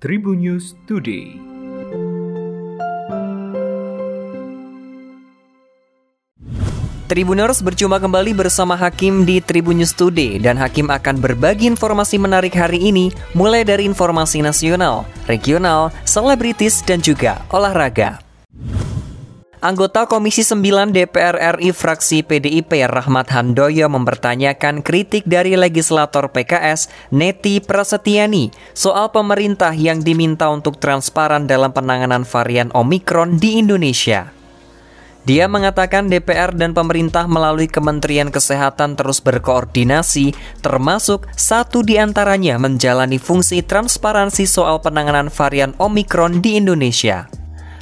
Tribun News Today. Tribuners berjumpa kembali bersama Hakim di Tribun News Today dan Hakim akan berbagi informasi menarik hari ini mulai dari informasi nasional, regional, selebritis dan juga olahraga. Anggota Komisi 9 DPR RI fraksi PDIP Rahmat Handoyo mempertanyakan kritik dari legislator PKS Neti Prasetyani soal pemerintah yang diminta untuk transparan dalam penanganan varian Omikron di Indonesia. Dia mengatakan DPR dan pemerintah melalui Kementerian Kesehatan terus berkoordinasi, termasuk satu di antaranya menjalani fungsi transparansi soal penanganan varian Omikron di Indonesia.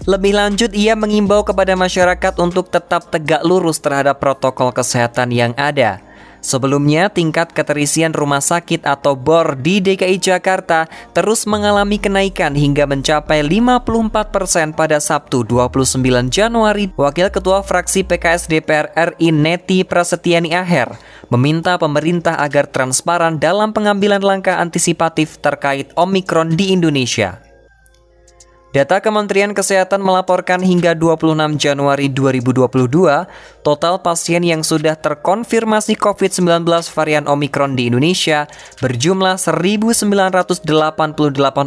Lebih lanjut, ia mengimbau kepada masyarakat untuk tetap tegak lurus terhadap protokol kesehatan yang ada – Sebelumnya, tingkat keterisian rumah sakit atau BOR di DKI Jakarta terus mengalami kenaikan hingga mencapai 54 persen pada Sabtu 29 Januari. Wakil Ketua Fraksi PKS DPR RI Neti Prasetyani Aher meminta pemerintah agar transparan dalam pengambilan langkah antisipatif terkait Omikron di Indonesia. Data Kementerian Kesehatan melaporkan hingga 26 Januari 2022, total pasien yang sudah terkonfirmasi COVID-19 varian Omikron di Indonesia berjumlah 1.988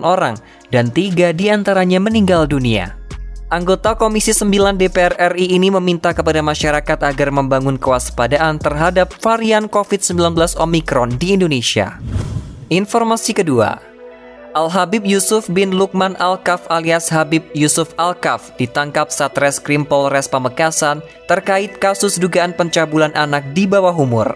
orang dan tiga di antaranya meninggal dunia. Anggota Komisi 9 DPR RI ini meminta kepada masyarakat agar membangun kewaspadaan terhadap varian COVID-19 Omikron di Indonesia. Informasi kedua, Al-Habib Yusuf bin Lukman Al-Kaf alias Habib Yusuf Al-Kaf ditangkap Satreskrim Polres Pamekasan terkait kasus dugaan pencabulan anak di bawah umur.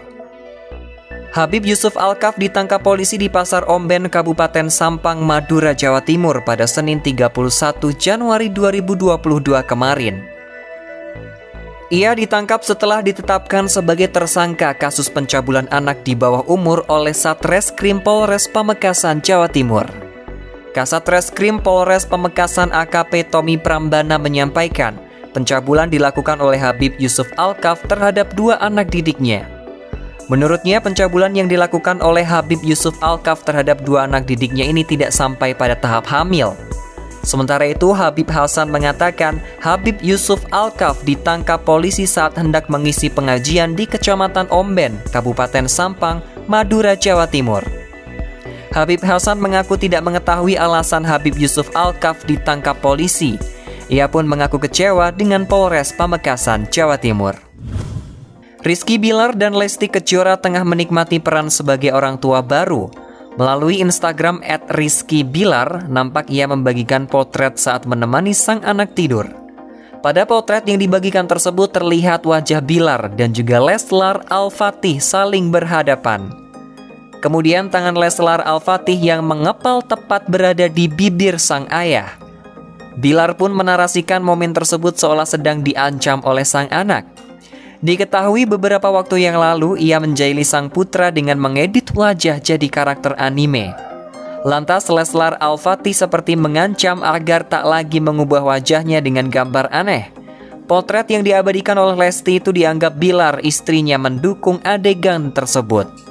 Habib Yusuf Al-Kaf ditangkap polisi di Pasar Omben, Kabupaten Sampang, Madura, Jawa Timur pada Senin 31 Januari 2022 kemarin. Ia ditangkap setelah ditetapkan sebagai tersangka kasus pencabulan anak di bawah umur oleh Satreskrim Polres Pamekasan, Jawa Timur. Kasat Reskrim Polres Pemekasan AKP Tommy Prambana menyampaikan, pencabulan dilakukan oleh Habib Yusuf Alkaf terhadap dua anak didiknya. Menurutnya, pencabulan yang dilakukan oleh Habib Yusuf Alkaf terhadap dua anak didiknya ini tidak sampai pada tahap hamil. Sementara itu, Habib Hasan mengatakan Habib Yusuf Alkaf ditangkap polisi saat hendak mengisi pengajian di Kecamatan Omben, Kabupaten Sampang, Madura, Jawa Timur. Habib Hasan mengaku tidak mengetahui alasan Habib Yusuf Al-Kaf ditangkap polisi. Ia pun mengaku kecewa dengan Polres Pamekasan, Jawa Timur. Rizky Bilar dan Lesti Kejora tengah menikmati peran sebagai orang tua baru. Melalui Instagram at Rizky Bilar, nampak ia membagikan potret saat menemani sang anak tidur. Pada potret yang dibagikan tersebut terlihat wajah Bilar dan juga Leslar Al-Fatih saling berhadapan. Kemudian tangan Leslar Al-Fatih yang mengepal tepat berada di bibir sang ayah. Bilar pun menarasikan momen tersebut seolah sedang diancam oleh sang anak. Diketahui beberapa waktu yang lalu ia menjaili sang putra dengan mengedit wajah jadi karakter anime. Lantas Leslar Al-Fatih seperti mengancam agar tak lagi mengubah wajahnya dengan gambar aneh. Potret yang diabadikan oleh Lesti itu dianggap Bilar istrinya mendukung adegan tersebut.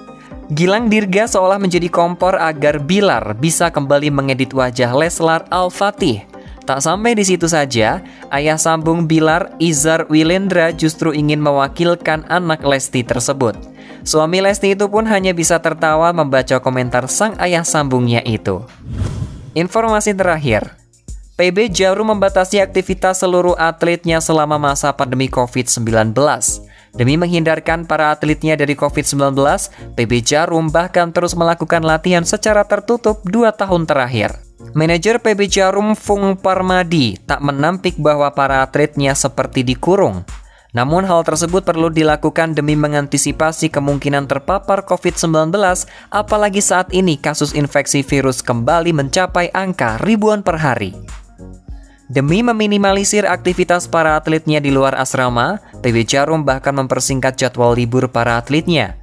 Gilang Dirga seolah menjadi kompor agar Bilar bisa kembali mengedit wajah Leslar Al-Fatih. Tak sampai di situ saja, ayah sambung Bilar, Izar Wilendra justru ingin mewakilkan anak Lesti tersebut. Suami Lesti itu pun hanya bisa tertawa membaca komentar sang ayah sambungnya itu. Informasi terakhir, PB Jarum membatasi aktivitas seluruh atletnya selama masa pandemi COVID-19. Demi menghindarkan para atletnya dari COVID-19, PB Jarum bahkan terus melakukan latihan secara tertutup dua tahun terakhir. Manajer PB Jarum Fung Parmadi tak menampik bahwa para atletnya seperti dikurung. Namun hal tersebut perlu dilakukan demi mengantisipasi kemungkinan terpapar COVID-19, apalagi saat ini kasus infeksi virus kembali mencapai angka ribuan per hari. Demi meminimalisir aktivitas para atletnya di luar asrama, PB Jarum bahkan mempersingkat jadwal libur para atletnya.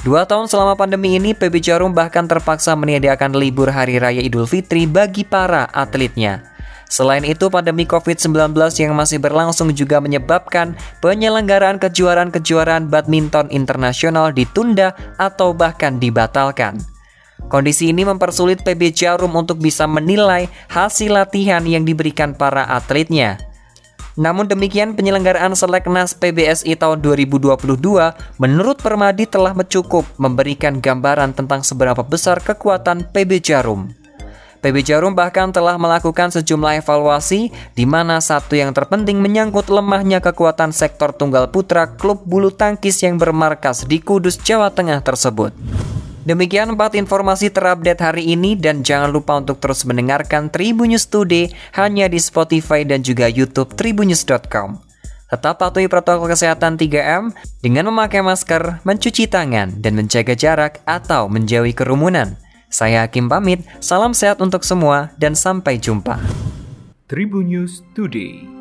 Dua tahun selama pandemi ini, PB Jarum bahkan terpaksa menyediakan libur Hari Raya Idul Fitri bagi para atletnya. Selain itu, pandemi COVID-19 yang masih berlangsung juga menyebabkan penyelenggaraan kejuaraan-kejuaraan badminton internasional ditunda atau bahkan dibatalkan. Kondisi ini mempersulit PB Jarum untuk bisa menilai hasil latihan yang diberikan para atletnya. Namun demikian penyelenggaraan Seleknas PBSI tahun 2022 menurut Permadi telah mencukup memberikan gambaran tentang seberapa besar kekuatan PB Jarum. PB Jarum bahkan telah melakukan sejumlah evaluasi di mana satu yang terpenting menyangkut lemahnya kekuatan sektor tunggal putra klub bulu tangkis yang bermarkas di Kudus, Jawa Tengah tersebut. Demikian empat informasi terupdate hari ini dan jangan lupa untuk terus mendengarkan Tribunnews Today hanya di Spotify dan juga YouTube tribunnews.com. Tetap patuhi protokol kesehatan 3M dengan memakai masker, mencuci tangan, dan menjaga jarak atau menjauhi kerumunan. Saya Hakim pamit, salam sehat untuk semua dan sampai jumpa. Tribunnews Today